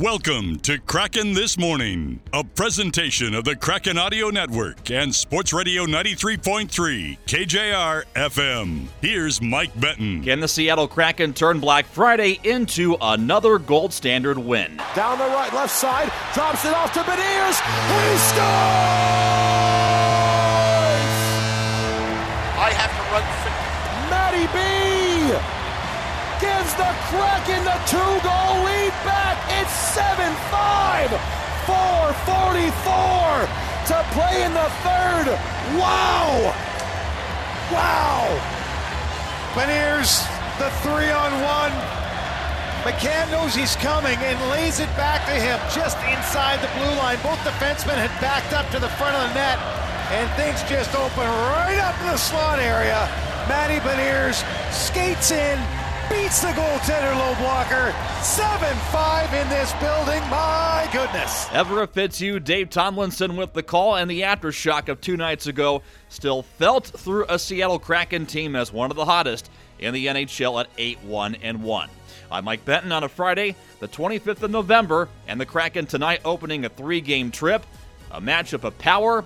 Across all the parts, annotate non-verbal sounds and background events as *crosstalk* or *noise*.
Welcome to Kraken This Morning, a presentation of the Kraken Audio Network and Sports Radio 93.3 KJR FM. Here's Mike Benton. Can the Seattle Kraken turn Black Friday into another gold standard win? Down the right, left side, drops it off to Beniers. He scores! Gives the Kraken the two-goal lead back. It's 7-5. 4:44 to play in the third. Wow! Wow! Beniers, the three-on-one. McCann knows he's coming and lays it back to him just inside the blue line. Both defensemen had backed up to the front of the net, and things just open right up in the slot area. Matty Beniers skates in, beats the goaltender low blocker. 7-5 in this building. My goodness. Everett Fitzhugh, Dave Tomlinson with the call, and the aftershock of two nights ago still felt through a Seattle Kraken team as one of the hottest in the NHL at 8-1 and 1. I'm Mike Benton on a Friday, the 25th of November, and the Kraken tonight opening a three-game trip, a matchup of power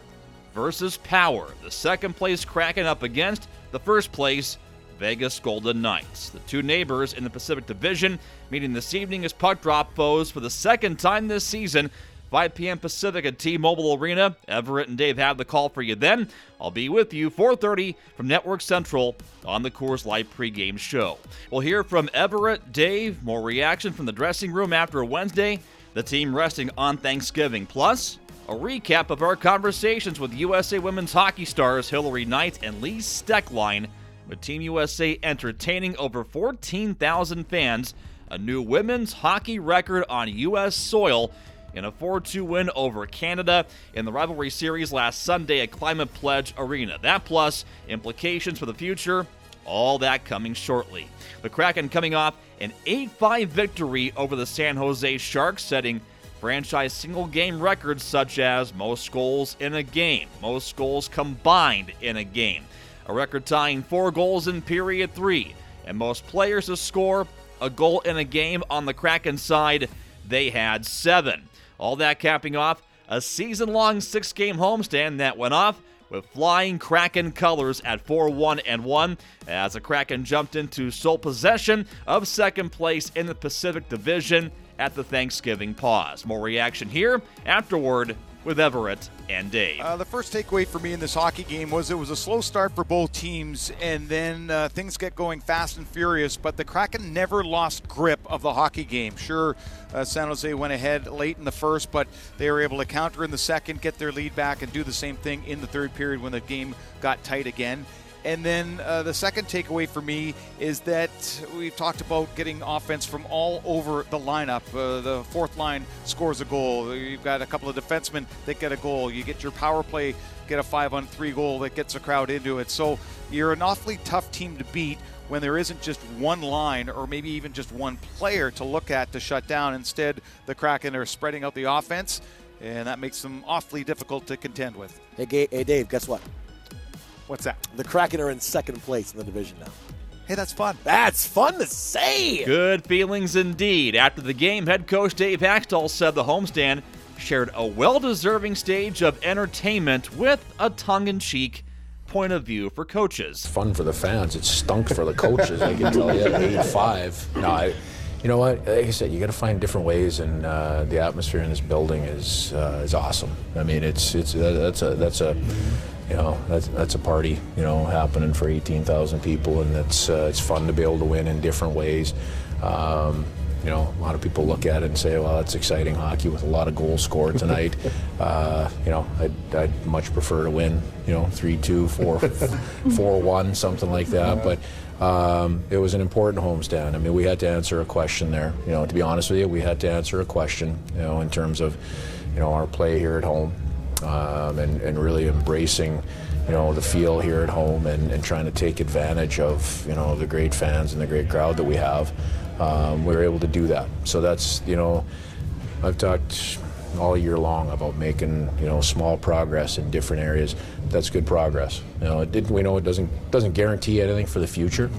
versus power. The second place Kraken up against the first place Vegas Golden Knights. The two neighbors in the Pacific Division meeting this evening as puck drop foes for the second time this season. 5 p.m. Pacific at T-Mobile Arena. Everett and Dave have the call for you then. I'll be with you 4:30 from Network Central on the Coors Light pregame show. We'll hear from Everett, Dave, more reaction from the dressing room after Wednesday, the team resting on Thanksgiving, plus a recap of our conversations with USA women's hockey stars Hilary Knight and Lee Stecklein with Team USA entertaining over 14,000 fans, a new women's hockey record on U.S. soil in a 4 2 win over Canada in the rivalry series last Sunday at Climate Pledge Arena. That plus implications for the future, all that coming shortly. The Kraken coming off an 8 5 victory over the San Jose Sharks, setting franchise single game records such as most goals in a game, most goals combined in a game, a record tying four goals in period three, and most players to score a goal in a game on the Kraken side. They had seven. All that capping off a season long six game homestand that went off with flying Kraken colors at 4 1 and 1 as the Kraken jumped into sole possession of second place in the Pacific Division at the Thanksgiving pause. More reaction here afterward with Everett and Dave. Uh, the first takeaway for me in this hockey game was it was a slow start for both teams, and then uh, things get going fast and furious. But the Kraken never lost grip of the hockey game. Sure, uh, San Jose went ahead late in the first, but they were able to counter in the second, get their lead back, and do the same thing in the third period when the game got tight again. And then uh, the second takeaway for me is that we've talked about getting offense from all over the lineup. Uh, the fourth line scores a goal. You've got a couple of defensemen that get a goal. You get your power play, get a five on three goal that gets a crowd into it. So you're an awfully tough team to beat when there isn't just one line or maybe even just one player to look at to shut down. Instead, the Kraken are spreading out the offense, and that makes them awfully difficult to contend with. Hey, hey Dave, guess what? What's that? The Kraken are in second place in the division now. Hey, that's fun. That's fun to say. Good feelings indeed. After the game, head coach Dave Hakstol said the homestand shared a well deserving stage of entertainment with a tongue in cheek point of view for coaches. Fun for the fans. It stunk for the coaches, I can tell you. 8 5. No, I, you know what? Like I said, you got to find different ways, and uh, the atmosphere in this building is uh, is awesome. I mean, it's it's uh, that's a that's a you know that's that's a party you know happening for 18,000 people, and it's uh, it's fun to be able to win in different ways. Um, you know, a lot of people look at it and say, "Well, it's exciting hockey with a lot of goals scored tonight." *laughs* uh, you know, I'd, I'd much prefer to win. You know, three-two, four, *laughs* four-one, something like that. But um, it was an important homestand. I mean, we had to answer a question there. You know, to be honest with you, we had to answer a question. You know, in terms of, you know, our play here at home, um, and and really embracing, you know, the feel here at home, and, and trying to take advantage of, you know, the great fans and the great crowd that we have. Um, we were able to do that. So that's, you know, I've talked all year long about making you know small progress in different areas. That's good progress. You know, it didn't, we know it doesn't doesn't guarantee anything for the future,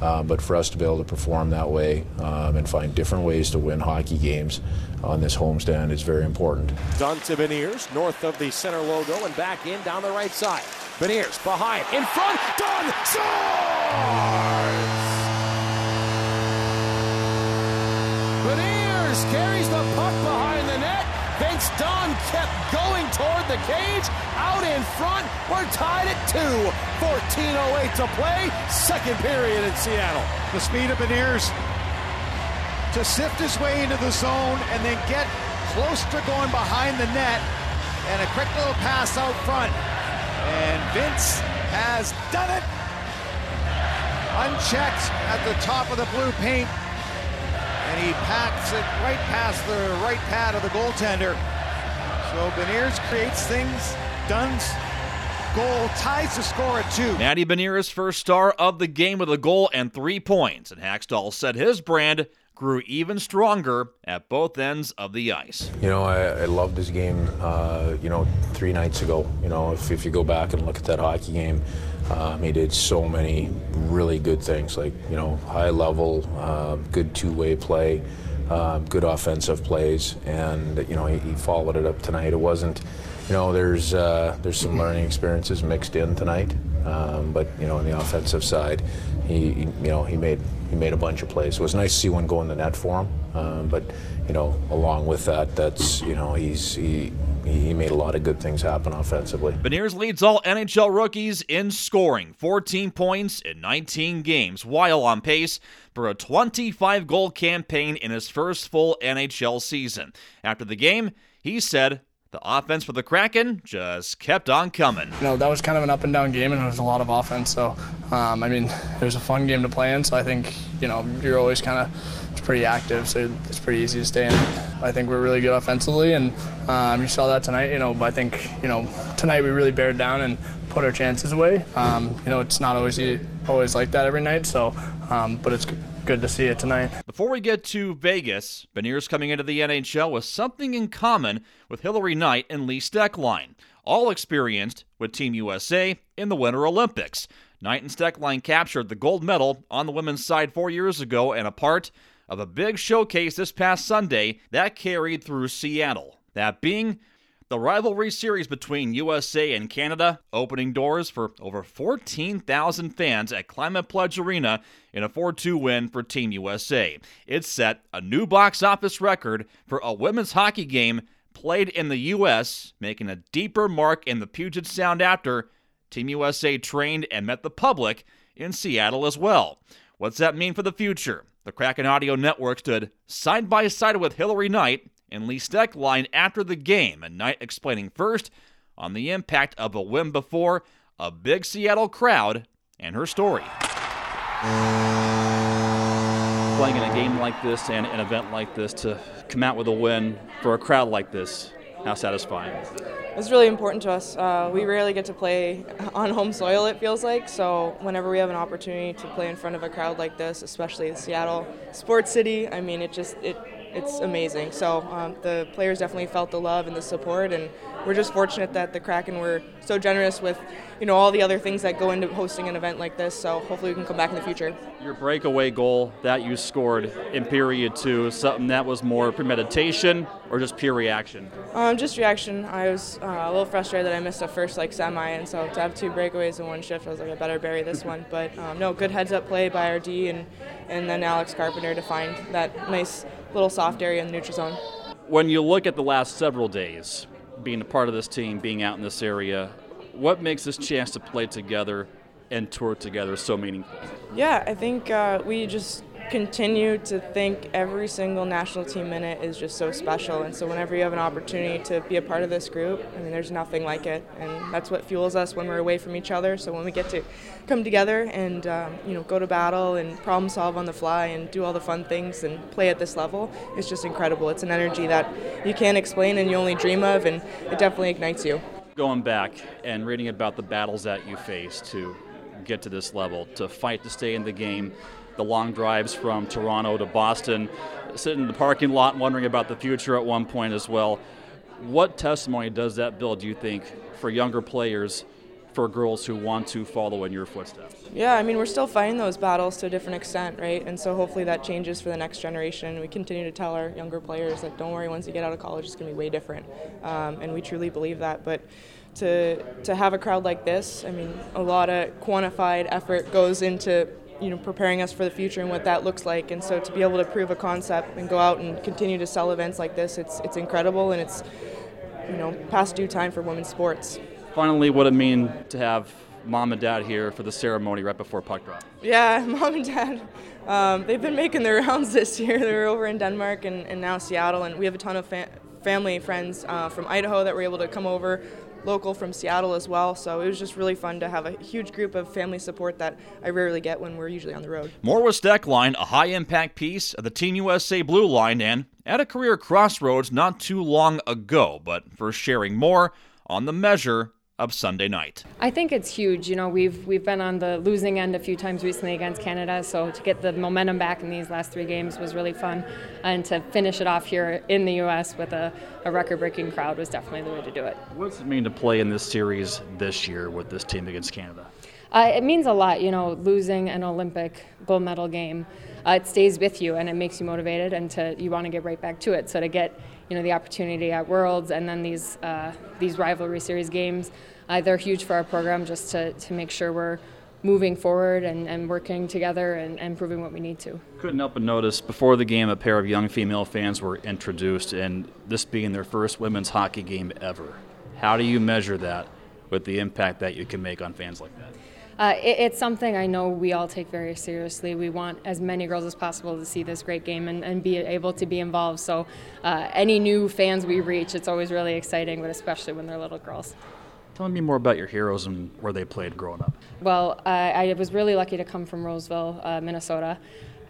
uh, but for us to be able to perform that way um, and find different ways to win hockey games on this homestand is very important. Dunn to Beniers, north of the center logo and back in down the right side. Beniers behind, in front, Dunn, scores! Beniers carries the puck behind the net. Vince Dunn kept going toward the cage. Out in front. We're tied at two. 14.08 to play. Second period in Seattle. The speed of Beniers to sift his way into the zone and then get close to going behind the net. And a quick little pass out front. And Vince has done it. Unchecked at the top of the blue paint and he packs it right past the right pad of the goaltender. So Beniers creates things. Dunn's goal ties the score at two. Matty Beniers' first star of the game with a goal and three points, and Hakstol said his brand grew even stronger at both ends of the ice. You know, I, I loved his game, uh, you know, three nights ago. You know, if, if you go back and look at that hockey game, um, he did so many really good things, like, you know, high level, uh, good two way play, uh, good offensive plays, and, you know, he, he, followed it up tonight. It wasn't, you know, there's, uh, there's some learning experiences mixed in tonight, um, but, you know, on the offensive side, he, you know, he made he made a bunch of plays. It was nice to see one go in the net for him, um, but you know, along with that, that's you know, he's he he made a lot of good things happen offensively. Beniers leads all NHL rookies in scoring, 14 points in 19 games, while on pace for a 25 goal campaign in his first full NHL season. After the game, he said, the offense for the Kraken just kept on coming. You know, that was kind of an up and down game, and it was a lot of offense. So, um, I mean, it was a fun game to play in. So I think, you know, you're always kind of pretty active, so it's pretty easy to stay in. I think we're really good offensively, and um, you saw that tonight. You know, but I think, you know, tonight we really bared down and put our chances away. Um, you know, it's not always always like that every night. So, um, but it's good to see it tonight. Before we get to Vegas, Beniers coming into the NHL with something in common with Hilary Knight and Lee Stecklein, all experienced with Team USA in the Winter Olympics. Knight and Stecklein captured the gold medal on the women's side four years ago and a part of a big showcase this past Sunday that carried through Seattle. That being the rivalry series between USA and Canada, opening doors for over 14,000 fans at Climate Pledge Arena in a 4 2 win for Team USA. It set a new box office record for a women's hockey game played in the U.S., making a deeper mark in the Puget Sound after Team USA trained and met the public in Seattle as well. What's that mean for the future? The Kraken Audio Network stood side by side with Hilary Knight and Lee Stecklein after the game, and Knight explaining first on the impact of a win before a big Seattle crowd and her story. Playing in a game like this and an event like this to come out with a win for a crowd like this, how satisfying? It's really important to us. Uh, we rarely get to play on home soil, it feels like. So, whenever we have an opportunity to play in front of a crowd like this, especially in Seattle Sports City, I mean, it just it it's amazing. So um, the players definitely felt the love and the support, and we're just fortunate that the Kraken were so generous with, you know, all the other things that go into hosting an event like this. So hopefully we can come back in the future. Your breakaway goal that you scored in period two, something that was more premeditation or just pure reaction? Um, just reaction. I was uh, a little frustrated that I missed a first like semi, and so to have two breakaways in one shift, I was like, I better bury this one. But um, no, good heads up play by our D and and then Alex Carpenter to find that nice little soft area in the neutral zone. When you look at the last several days, being a part of this team, being out in this area, what makes this chance to play together and tour together so meaningful? Yeah, I think uh, we just continue to think every single national team minute is just so special. And so whenever you have an opportunity to be a part of this group, I mean, there's nothing like it. And that's what fuels us when we're away from each other. So when we get to come together and um, you know go to battle and problem solve on the fly and do all the fun things and play at this level, it's just incredible. It's an energy that you can't explain and you only dream of, and it definitely ignites you. Going back and reading about the battles that you faced to get to this level, to fight to stay in the game the long drives from Toronto to Boston, sitting in the parking lot wondering about the future at one point as well. What testimony does that build, do you think, for younger players, for girls who want to follow in your footsteps? Yeah, I mean, we're still fighting those battles to a different extent, right? And so hopefully that changes for the next generation. We continue to tell our younger players that don't worry, once you get out of college, it's going to be way different. Um, and we truly believe that. But to, to have a crowd like this, I mean, a lot of quantified effort goes into you know preparing us for the future and what that looks like. And so to be able to prove a concept and go out and continue to sell events like this, it's it's incredible and it's you know past due time for women's sports. Finally, what it mean to have mom and dad here for the ceremony right before puck drop? Yeah, *laughs* mom and dad. Um, they've been making their *laughs* rounds this year. They're over in Denmark and, and now Seattle, and we have a ton of fa- family friends uh, from Idaho that were able to come over local from Seattle as well. So it was just really fun to have a huge group of family support that I rarely get when we're usually on the road. More with Stecklein, a high impact piece of the Team USA Blue Line, and at a career crossroads not too long ago, but for sharing more on the measure of Sunday night. I think it's huge. You know, we've we've been on the losing end a few times recently against Canada, so to get the momentum back in these last three games was really fun, and to finish it off here in the U.S. with a, a record-breaking crowd was definitely the way to do it. What does it mean to play in this series this year with this team against Canada? Uh, it means a lot. You know, losing an Olympic gold medal game, uh, it stays with you and it makes you motivated, and to you want to get right back to it. So to get you know the opportunity at Worlds and then these uh, these rivalry series games. Uh, they're huge for our program just to, to make sure we're moving forward and, and working together and, and proving what we need to. Couldn't help but notice before the game, a pair of young female fans were introduced, and this being their first women's hockey game ever. How do you measure that with the impact that you can make on fans like that? Uh, it, it's something I know we all take very seriously. We want as many girls as possible to see this great game and, and be able to be involved. So, uh, any new fans we reach, it's always really exciting, but especially when they're little girls. Tell me more about your heroes and where they played growing up. Well, uh, I was really lucky to come from Roseville, uh, Minnesota.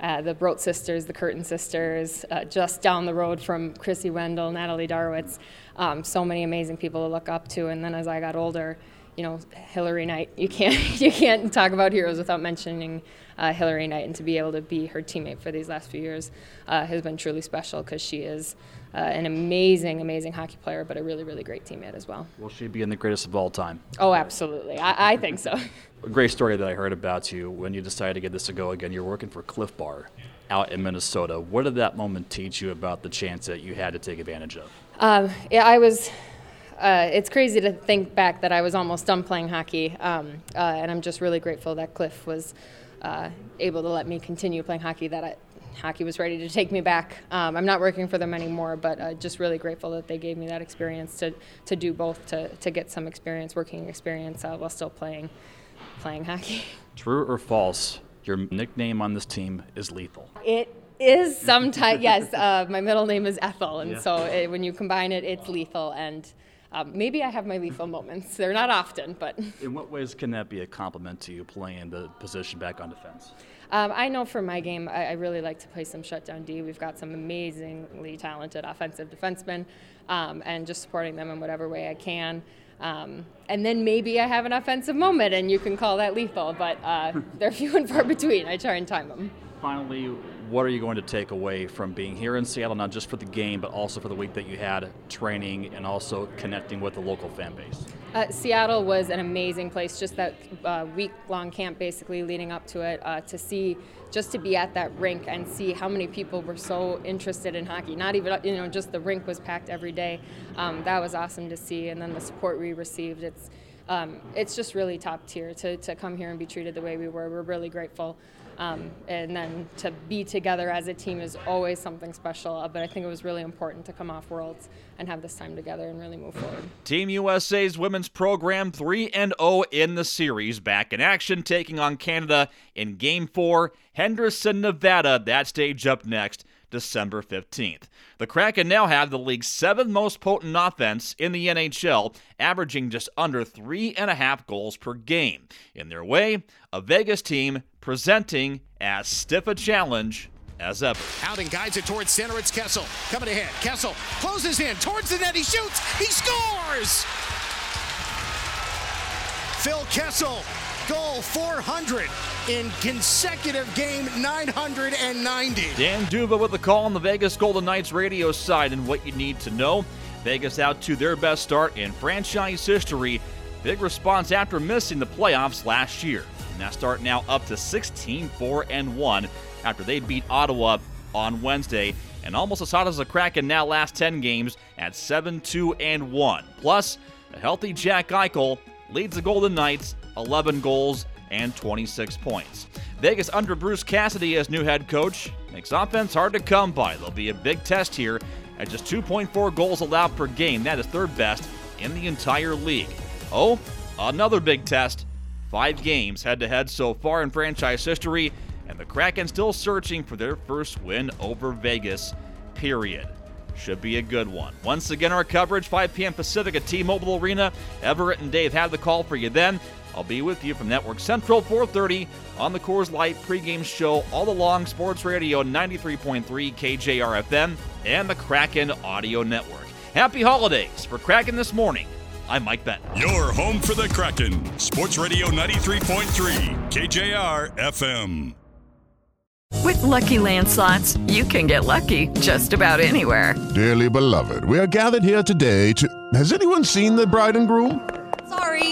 Uh, the Brodt sisters, the Curtin sisters, uh, just down the road from Krissy Wendell, Natalie Darwitz. Um, so many amazing people to look up to. And then as I got older, you know, Hilary Knight. You can't *laughs* you can't talk about heroes without mentioning uh, Hilary Knight, and to be able to be her teammate for these last few years uh, has been truly special because she is uh, an amazing, amazing hockey player, but a really, really great teammate as well. Will she be in the greatest of all time? Oh, absolutely. I, I think so. *laughs* a great story that I heard about you when you decided to get this to go again. You're working for Clif Bar out in Minnesota. What did that moment teach you about the chance that you had to take advantage of? Um, yeah, I was uh, it's crazy to think back that I was almost done playing hockey, um, uh, and I'm just really grateful that Clif was uh, able to let me continue playing hockey. That I, hockey was ready to take me back. Um, I'm not working for them anymore, but uh, just really grateful that they gave me that experience to, to do both, to, to get some experience, working experience, uh, while still playing playing hockey. *laughs* True or false? Your nickname on this team is Lethal. It is sometimes *laughs* yes. Uh, my middle name is Ethel, and yeah. so it, when you combine it, it's lethal and. Um, maybe I have my lethal moments. They're not often, but. *laughs* In what ways can that be a compliment to you playing the position back on defense? Um, I know for my game, I, I, really like to play some shutdown D. We've got some amazingly talented offensive defensemen, um, and just supporting them in whatever way I can. Um, and then maybe I have an offensive moment, and you can call that lethal, but uh, *laughs* they're few and far between. I try and time them. Finally, what are you going to take away from being here in Seattle, not just for the game, but also for the week that you had training and also connecting with the local fan base? Uh, Seattle was an amazing place, just that uh, week long camp basically leading up to it, uh, to see, just to be at that rink and see how many people were so interested in hockey. Not even, you know, just the rink was packed every day. Um, that was awesome to see. And then the support we received, it's, um, it's just really top tier to, to come here and be treated the way we were. We're really grateful. Um, and then to be together as a team is always something special. But I think it was really important to come off Worlds and have this time together and really move forward. Team USA's women's program 3 and 0 in the series, back in action, taking on Canada in Game 4, Henderson, Nevada. That stage up next. December 15th. The Kraken now have the league's seventh most potent offense in the NHL, averaging just under three and a half goals per game. In their way, a Vegas team presenting as stiff a challenge as ever. Howden guides it towards center. It's Kessel coming ahead. Kessel closes in towards the net. He shoots. He scores. Phil Kessel, goal 400 in consecutive game 990. Dan D'Uva with the call on the Vegas Golden Knights radio side and what you need to know. Vegas out to their best start in franchise history. Big response after missing the playoffs last year. And that start now up to 16 4 and 1 after they beat Ottawa on Wednesday. And almost as hot as the Kraken now last 10 games at 7 2 and 1. Plus, a healthy Jack Eichel leads the Golden Knights 11 goals and 26 points. Vegas under Bruce Cassidy as new head coach makes offense hard to come by. There'll be a big test here at just 2.4 goals allowed per game. That is third best in the entire league. Oh, another big test. Five games head to head so far in franchise history, and the Kraken still searching for their first win over Vegas, period. Should be a good one. Once again, our coverage, 5 p.m. Pacific at T Mobile Arena. Everett and Dave have the call for you then. I'll be with you from Network Central 4:30 on the Coors Light pregame show all along Sports Radio 93.3 KJRFM and the Kraken Audio Network. Happy holidays for Kraken this morning. I'm Mike Benton. Your home for the Kraken. Sports Radio 93.3 KJR FM. With Lucky Land slots, you can get lucky just about anywhere. Dearly beloved, we are gathered here today to. Has anyone seen the bride and groom? Sorry,